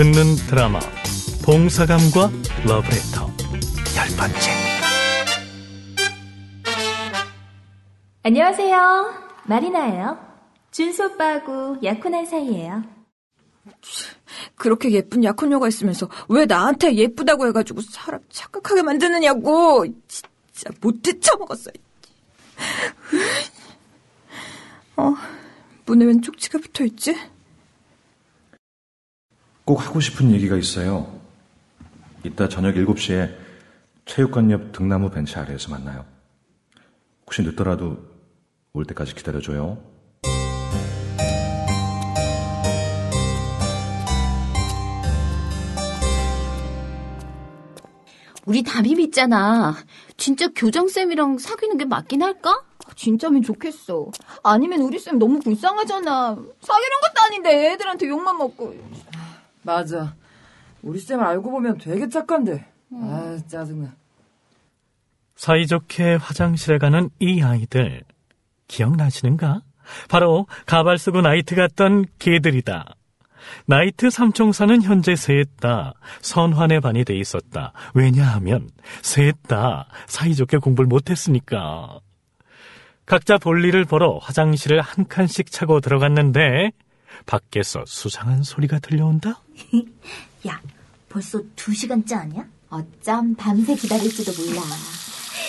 듣는 드라마 봉사감과 러브레터 열 번째 안녕하세요. 마리나예요. 준수 오빠하고 약혼한 사이예요. 그렇게 예쁜 약혼녀가 있으면서 왜 나한테 예쁘다고 해가지고 사람 착각하게 만드느냐고. 진짜 못 뒤쳐먹었어. 어, 문에 웬 쪽지가 붙어있지? 꼭 하고 싶은 얘기가 있어요. 이따 저녁 7시에 체육관 옆 등나무 벤치 아래에서 만나요. 혹시 늦더라도 올 때까지 기다려줘요. 우리 담임 있잖아. 진짜 교장쌤이랑 사귀는 게 맞긴 할까? 진짜면 좋겠어. 아니면 우리 쌤 너무 불쌍하잖아. 사귀는 것도 아닌데 애들한테 욕만 먹고. 맞아. 우리 쌤 알고 보면 되게 착한데. 아, 짜증나. 사이좋게 화장실에 가는 이 아이들 기억나시는가? 바로 가발 쓰고 나이트 갔던 개들이다. 나이트 삼총사는 현재 셋 다 선환의 반이 돼 있었다. 왜냐하면 셋 다 사이좋게 공부를 못했으니까. 각자 볼일을 보러 화장실을 한 칸씩 차고 들어갔는데 밖에서 수상한 소리가 들려온다. 야, 벌써 두 시간째 아니야? 어쩜 밤새 기다릴지도 몰라.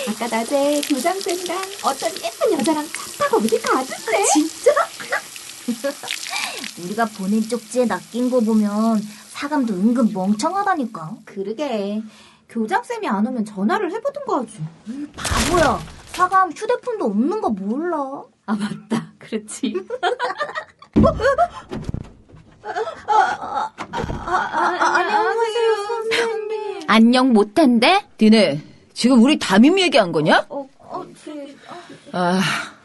아까 낮에 교장쌤이랑 어떤 예쁜 여자랑 차 타고 어디 가던데? 진짜? 우리가 보낸 쪽지에 낚인 거 보면 사감도 은근 멍청하다니까. 그러게. 교장쌤이 안 오면 전화를 해보든가 하지. 바보야. 사감 휴대폰도 없는 거 몰라. 아, 맞다. 그렇지. 안녕하세요, 선생님. 안녕 못한대? 니네, 지금 우리 담임 얘기한 거냐? 어, 어, 제, 아,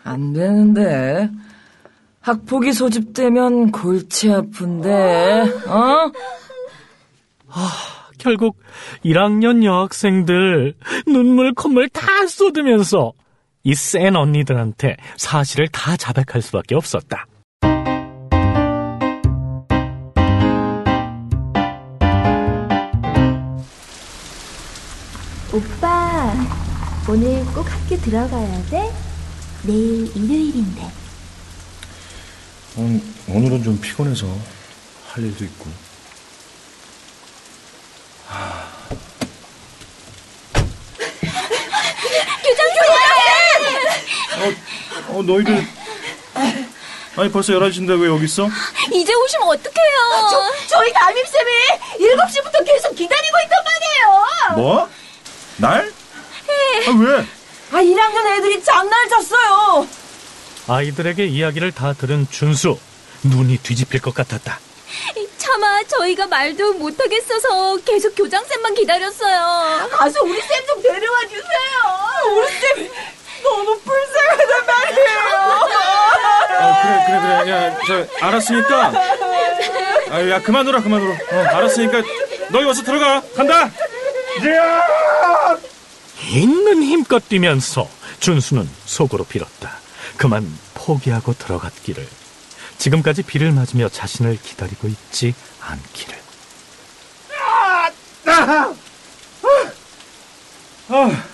안 되는데. 학폭이 소집되면 골치 아픈데, 어? 결국 1학년 여학생들 눈물 콧물 다 쏟으면서 이 센 언니들한테 사실을 다 자백할 수밖에 없었다. 오빠, 오늘 꼭 학교 들어가야 돼? 내일 일요일인데. 음, 오늘은 좀 피곤해서 할 일도 있고. 어, 어, 너희들. 아니, 벌써 11시인데 왜 여기 있어? 이제 오시면 어떡해요? 저희 담임쌤이 7시부터 계속 기다리고 있단 말이에요. 뭐? 날? 아, 왜? 아, 1학년 애들이 장난을 쳤어요. 아이들에게 이야기를 다 들은 준수 눈이 뒤집힐 것 같았다. 차마 저희가 말도 못하겠어서 계속 교장쌤만 기다렸어요. 가서 우리 쌤 좀 데려와 주세요. 우리 쌤 너무 불쌍하단 말이에요. 어, 그래, 그래, 그래. 야, 저, 알았으니까. 아, 야, 그만 놀아, 그만 놀아. 어, 알았으니까. 너희 어서 들어가. 간다! 이제야! 있는 힘껏 뛰면서 준수는 속으로 빌었다. 그만 포기하고 들어갔기를. 지금까지 비를 맞으며 자신을 기다리고 있지 않기를. 아! 아,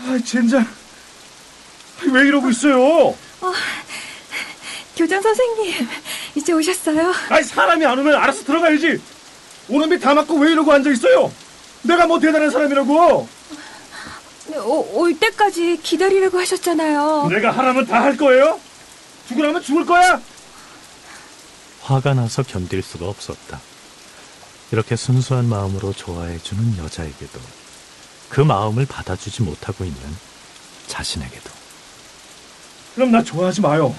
아, 젠장. 왜 이러고 있어요? 교장 선생님, 이제 오셨어요? 아니, 사람이 안 오면 알아서 들어가야지. 오는 비다 맞고 왜 이러고 앉아 있어요? 내가 뭐 대단한 사람이라고. 네, 오, 올 때까지 기다리라고 하셨잖아요. 내가 하라면 다 할 거예요? 죽으라면 죽을 거야? 화가 나서 견딜 수가 없었다. 이렇게 순수한 마음으로 좋아해주는 여자에게도 그 마음을 받아주지 못하고 있는 자신에게도 그럼 나 좋아하지 마요.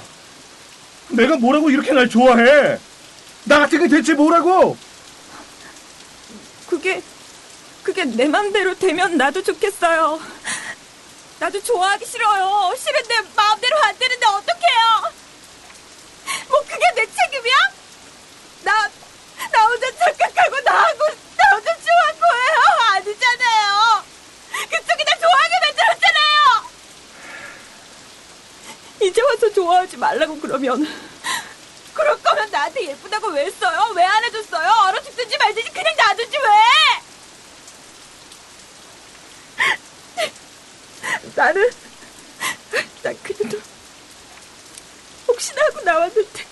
내가 뭐라고 이렇게 날 좋아해? 나 같은 게 대체 뭐라고? 그게, 그게 내 맘대로 되면 나도 좋겠어요. 나도 좋아하기 싫어요. 싫은데 마음대로 안 되는데 어떡해요? 뭐 그게 내 책임이야? 나, 나 혼자 착각하고 나하고, 나 혼자 좋아한 거예요? 아니잖아요. 그쪽이 나 좋아하게 만들었잖아요. 이제 와서 좋아하지 말라고 그러면, 그럴 거면 나한테 예쁘다고 왜 했어요? 왜 안 해줬어요? 얼어 죽든지 말든지 그냥 놔두지 왜? 나는 난 그래도 혹시나 하고 나왔는데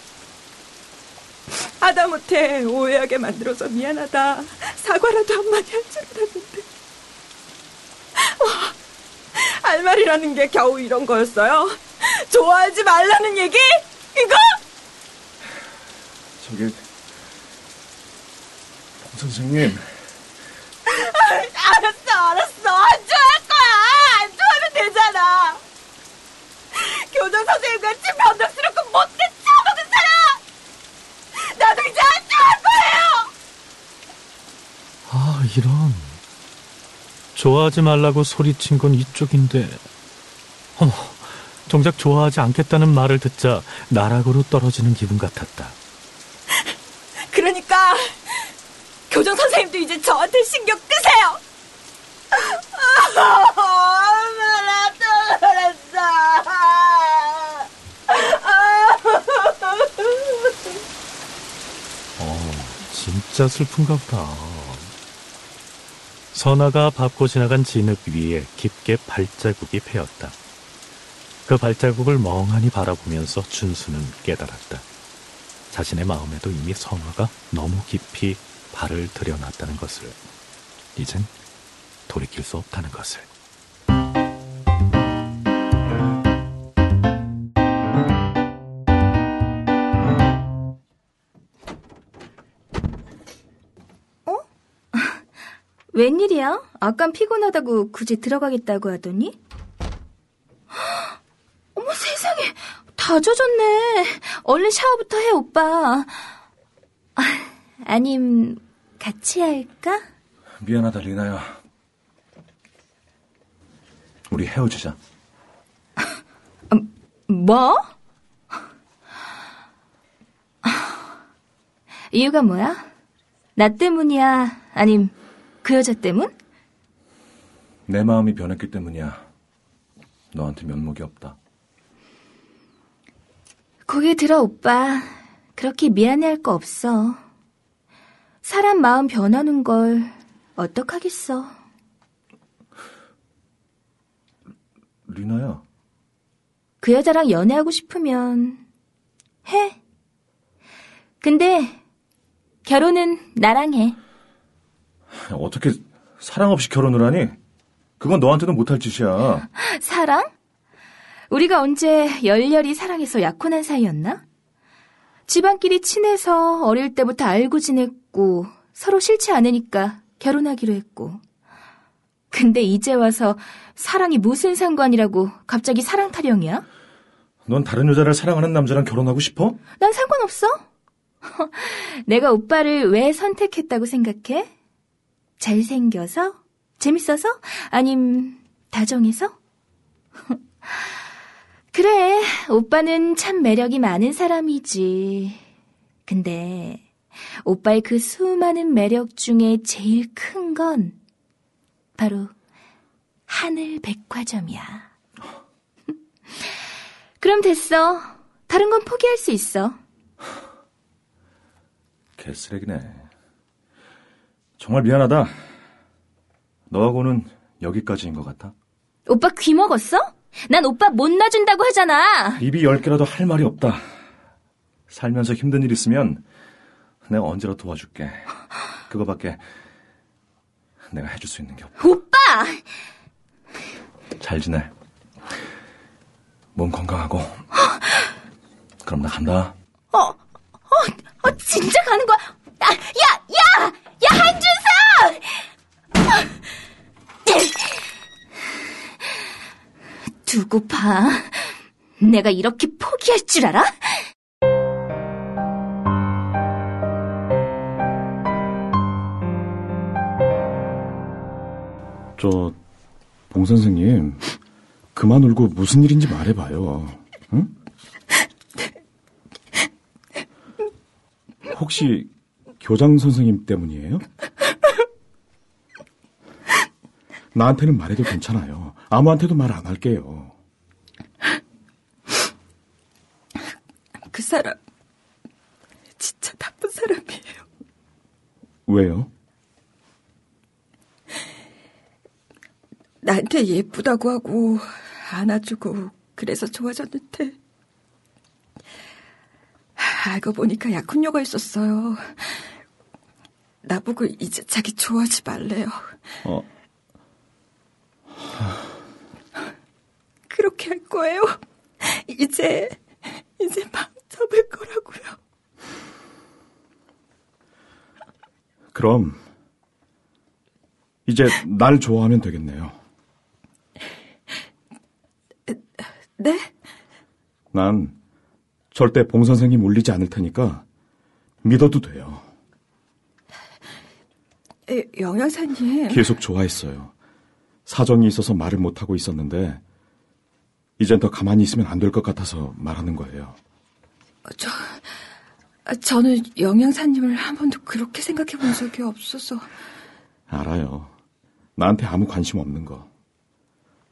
하다못해 오해하게 만들어서 미안하다 사과라도 한마디 할 줄 알았는데 와, 할 말이라는 게 겨우 이런 거였어요? 좋아하지 말라는 얘기? 이거? 저기 봉 선생님 알았어, 알았어. 거야. 교장 선생님 같이 변덕스럽고 못된 처먹은 사람! 나도 이제 안 좋아할 거예요! 아, 이런. 좋아하지 말라고 소리친 건 이쪽인데. 어머, 정작 좋아하지 않겠다는 말을 듣자 나락으로 떨어지는 기분 같았다. 그러니까 교장 선생님도 이제 저한테 신경 끄세요. 엄마 나또 그랬어. 어, 진짜 슬픈가 보다. 선아가 밟고 지나간 진흙 위에 깊게 발자국이 패였다. 그 발자국을 멍하니 바라보면서 준수는 깨달았다. 자신의 마음에도 이미 선화가 너무 깊이 발을 들여놨다는 것을. 이젠 돌이킬 수 없다는 것을. 웬일이야? 아깐 피곤하다고 굳이 들어가겠다고 하더니? 헉, 어머 세상에 다 젖었네. 얼른 샤워부터 해 오빠. 아, 아님 같이 할까? 미안하다 리나야 우리 헤어지자 뭐? 이유가 뭐야? 나 때문이야? 아님 그 여자 때문? 내 마음이 변했기 때문이야 너한테 면목이 없다 고개 들어 오빠. 그렇게 미안해할 거 없어. 사람 마음 변하는 걸 어떡하겠어. 리나야 그 여자랑 연애하고 싶으면 해. 근데 결혼은 나랑 해. 어떻게 사랑 없이 결혼을 하니? 그건 너한테도 못할 짓이야 사랑? 우리가 언제 열렬히 사랑해서 약혼한 사이였나? 집안끼리 친해서 어릴 때부터 알고 지냈고 서로 싫지 않으니까 결혼하기로 했고. 근데 이제 와서 사랑이 무슨 상관이라고 갑자기 사랑 타령이야? 넌 다른 여자를 사랑하는 남자랑 결혼하고 싶어? 난 상관없어. 내가 오빠를 왜 선택했다고 생각해? 잘생겨서? 재밌어서? 아님 다정해서? 그래, 오빠는 참 매력이 많은 사람이지. 근데 오빠의 그 수많은 매력 중에 제일 큰 건 바로 하늘 백화점이야. 그럼 됐어. 다른 건 포기할 수 있어. 개쓰레기네. 정말 미안하다. 너하고는 여기까지인 것 같아. 오빠 귀 먹었어? 난 오빠 못 놔준다고 하잖아. 입이 열 개라도 할 말이 없다. 살면서 힘든 일 있으면 내가 언제라도 도와줄게. 그거밖에 내가 해줄 수 있는 게 없다. 오빠! 잘 지내. 몸 건강하고. 그럼 나 간다. 어, 어, 어, 진짜 가는 거야? 아, 야, 야! 야! 두고 봐. 내가 이렇게 포기할 줄 알아? 저, 봉 선생님, 그만 울고 무슨 일인지 말해봐요. 응? 혹시 교장 선생님 때문이에요? 나한테는 말해도 괜찮아요. 아무한테도 말 안 할게요. 그 사람 진짜 사람이에요. 왜요? 나한테 예쁘다고 하고 안아주고 그래서 좋아졌는데 알고 보니까 약혼녀가 있었어요. 나보고 이제 자기 좋아하지 말래요. 어, 그렇게 할 거예요. 이제 이제 방 잡을 거라고요. 그럼 이제 날 좋아하면 되겠네요. 네? 난 절대 봉 선생님 울리지 않을 테니까 믿어도 돼요. 에, 영양사님. 계속 좋아했어요. 사정이 있어서 말을 못하고 있었는데 이젠 더 가만히 있으면 안 될 것 같아서 말하는 거예요. 저, 아, 저는 영양사님을 한 번도 그렇게 생각해 본 적이 없어서. 알아요. 나한테 아무 관심 없는 거.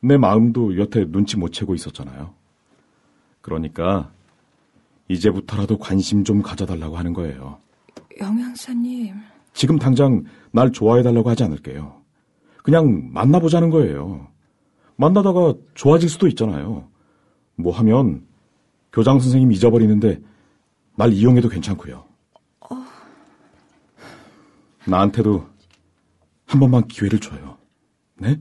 내 마음도 여태 눈치 못 채고 있었잖아요. 그러니까 이제부터라도 관심 좀 가져달라고 하는 거예요. 영양사님. 지금 당장 날 좋아해달라고 하지 않을게요. 그냥 만나보자는 거예요. 만나다가 좋아질 수도 있잖아요. 뭐 하면 교장 선생님 잊어버리는데 날 이용해도 괜찮고요. 나한테도 한 번만 기회를 줘요. 네?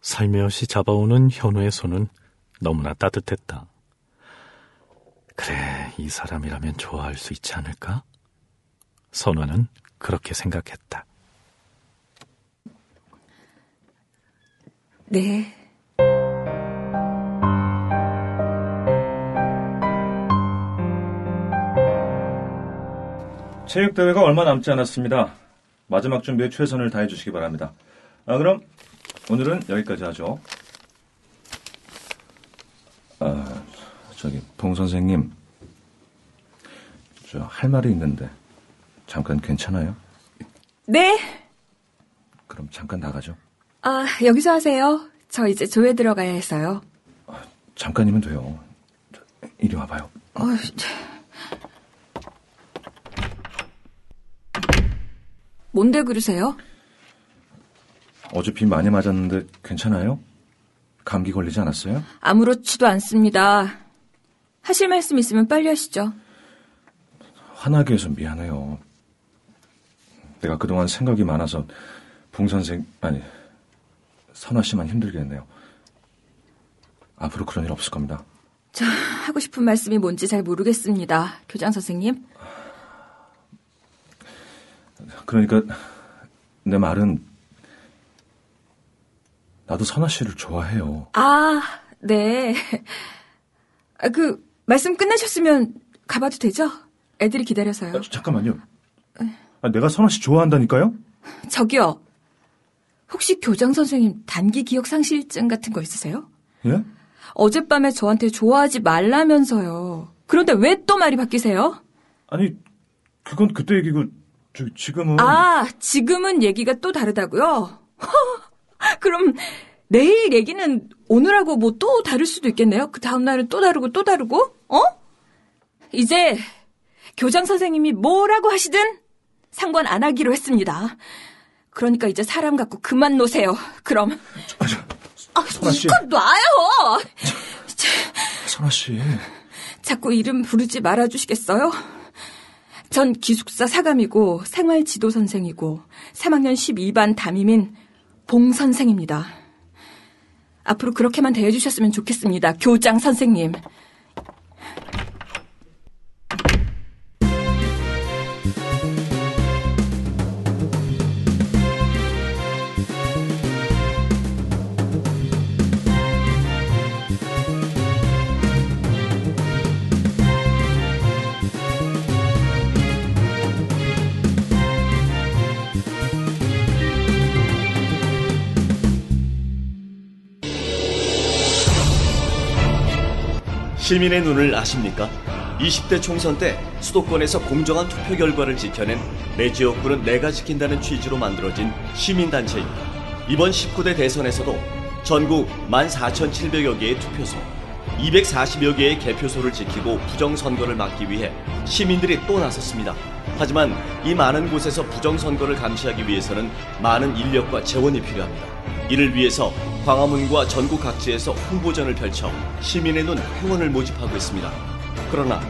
살며시 잡아오는 현우의 손은 너무나 따뜻했다. 그래, 이 사람이라면 좋아할 수 있지 않을까? 선우는 그렇게 생각했다. 네. 체육대회가 얼마 남지 않았습니다. 마지막 준비에 최선을 다해 주시기 바랍니다. 아, 그럼 오늘은 여기까지 하죠. 아, 저기, 봉 선생님. 저, 할 말이 있는데, 잠깐 괜찮아요? 네. 그럼 잠깐 나가죠. 아, 여기서 하세요. 저 이제 조회 들어가야 해서요. 잠깐이면 돼요. 저, 이리 와봐요. 어, 뭔데 그러세요? 어제 비 많이 맞았는데 괜찮아요? 감기 걸리지 않았어요? 아무렇지도 않습니다. 하실 말씀 있으면 빨리 하시죠. 화나게 해서 미안해요. 내가 그동안 생각이 많아서 봉 선생 아니 선아 씨만 힘들게 했네요. 앞으로 그런 일 없을 겁니다. 자, 하고 싶은 말씀이 뭔지 잘 모르겠습니다. 교장 선생님. 그러니까 내 말은 나도 선아 씨를 좋아해요. 아, 네. 아, 그, 말씀 끝나셨으면 가봐도 되죠? 애들이 기다려서요. 아, 잠깐만요. 아, 내가 선아 씨 좋아한다니까요? 저기요. 혹시 교장 선생님 단기 기억 상실증 같은 거 있으세요? 예? 어젯밤에 저한테 좋아하지 말라면서요. 그런데 왜 또 말이 바뀌세요? 아니 그건 그때 얘기고 저 지금은 아, 지금은 얘기가 또 다르다고요? 그럼 내일 얘기는 오늘하고 뭐 또 다를 수도 있겠네요. 그 다음 날은 또 다르고 또 다르고, 어? 이제 교장 선생님이 뭐라고 하시든 상관 안 하기로 했습니다. 그러니까 이제 사람 갖고 그만 놓으세요. 그럼. 아, 선아 씨. 이거 놔요! 선아 씨. 자꾸 이름 부르지 말아주시겠어요? 전 기숙사 사감이고 생활 지도 선생이고 3학년 12반 담임인 봉 선생입니다. 앞으로 그렇게만 대해주셨으면 좋겠습니다. 교장 선생님. 시민의 눈을 아십니까? 20대 총선 때 수도권에서 공정한 투표 결과를 지켜낸 내 지역구는 내가 지킨다는 취지로 만들어진 시민단체입니다. 이번 19대 대선에서도 전국 14,700여 개의 투표소, 240여 개의 개표소를 지키고 부정선거를 막기 위해 시민들이 또 나섰습니다. 하지만 이 많은 곳에서 부정선거를 감시하기 위해서는 많은 인력과 재원이 필요합니다. 이를 위해서 광화문과 전국 각지에서 홍보전을 펼쳐 시민의 눈 회원을 모집하고 있습니다. 그러나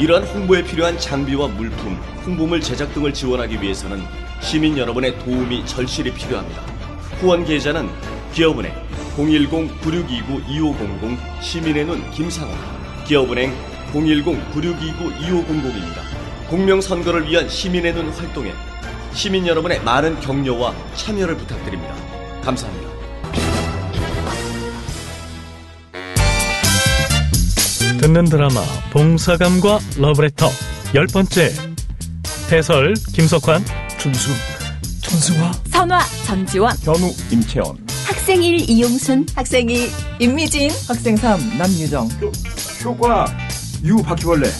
이러한 홍보에 필요한 장비와 물품, 홍보물 제작 등을 지원하기 위해서는 시민 여러분의 도움이 절실히 필요합니다. 후원 계좌는 기업은행 010-9629-2500 시민의 눈 김상원 기업은행 010-9629-2500입니다. 공명선거를 위한 시민의 눈 활동에 시민 여러분의 많은 격려와 참여를 부탁드립니다. 감사합니다. 듣는 드라마 봉사감과 러브레터 열 번째 해설 김석환 준수, 천승화, 선화 전지원 현우, 임채원. 학생일 이용순, 학생이 임미진 학생 3 남유정. 효과, 유 바퀴벌레.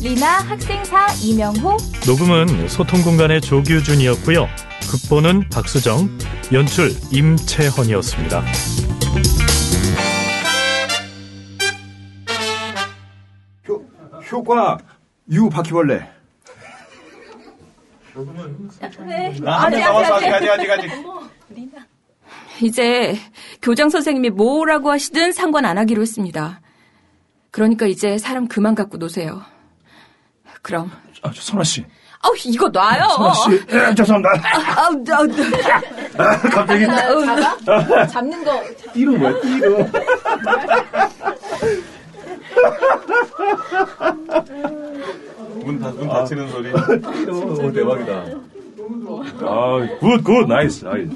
리나 학생사 이명호 녹음은 소통 공간의 조규준이었고요 극본은 박수정 연출 임채헌이었습니다 과, 유 바퀴벌레. 아직 아직 아직 아직 아직 이제 교장 선생님이 뭐라고 하시든 상관 안 하기로 했습니다. 그러니까 이제 사람 그만 갖고 노세요. 그럼 아, 저 선아 씨. 아우 이거 놔요. 선아 씨. 에, 죄송합니다. 아우 아우 아, 갑자기. 잡는 거 띠로 뭐야, 띠로. 문, 닫, 문 닫히는 소리. 띠로. 대박이다. 아, good, good, nice. nice.